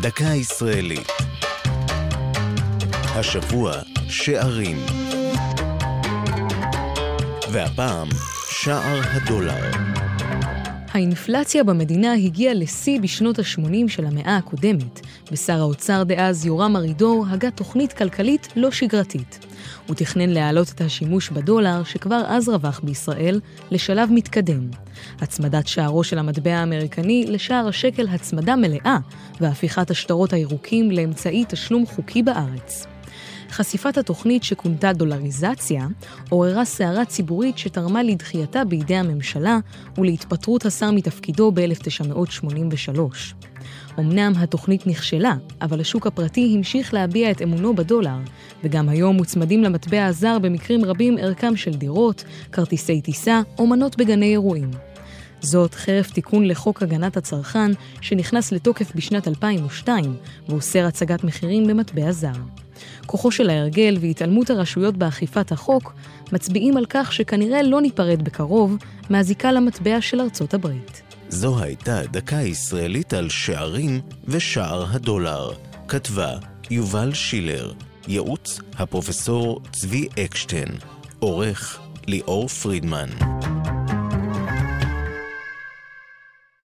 דקה ישראלית. השבוע שערים. והפעם שער הדולר. האינפלציה במדינה הגיעה לשיא בשנות ה-80 של המאה הקודמת, ושר האוצר דאז יורם ארידור הגה תוכנית כלכלית לא שגרתית. הוא תכנן להעלות את השימוש בדולר, שכבר אז רווח בישראל, לשלב מתקדם. הצמדת שערו של המטבע האמריקני לשער השקל הצמדה מלאה, והפיכת השטרות הירוקים לאמצעי תשלום חוקי בארץ. חשיפת התוכנית שכונתה דולריזציה, עוררה סערה ציבורית שתרמה לדחייתה בידי הממשלה ולהתפטרות השר מתפקידו ב-1983. אמנם התוכנית נכשלה, אבל השוק הפרטי המשיך להביע את אמונו בדולר, וגם היום מוצמדים למטבע הזר במקרים רבים ערכם של דירות, כרטיסי טיסה או מנות בגני אירועים. זאת חרף תיקון לחוק הגנת הצרכן, שנכנס לתוקף בשנת 2002, ואוסר הצגת מחירים במטבע זר. כוחו של ההרגל והתעלמות הרשויות באכיפת החוק מצביעים על כך שכנראה לא ניפרד בקרוב מהזיקה למטבע של ארצות הברית. זו הייתה דקה ישראלית על שערים ושער הדולר. כתבה יובל שילר, ייעוץ הפרופסור צבי אקשטיין, עורך ליאור פרידמן.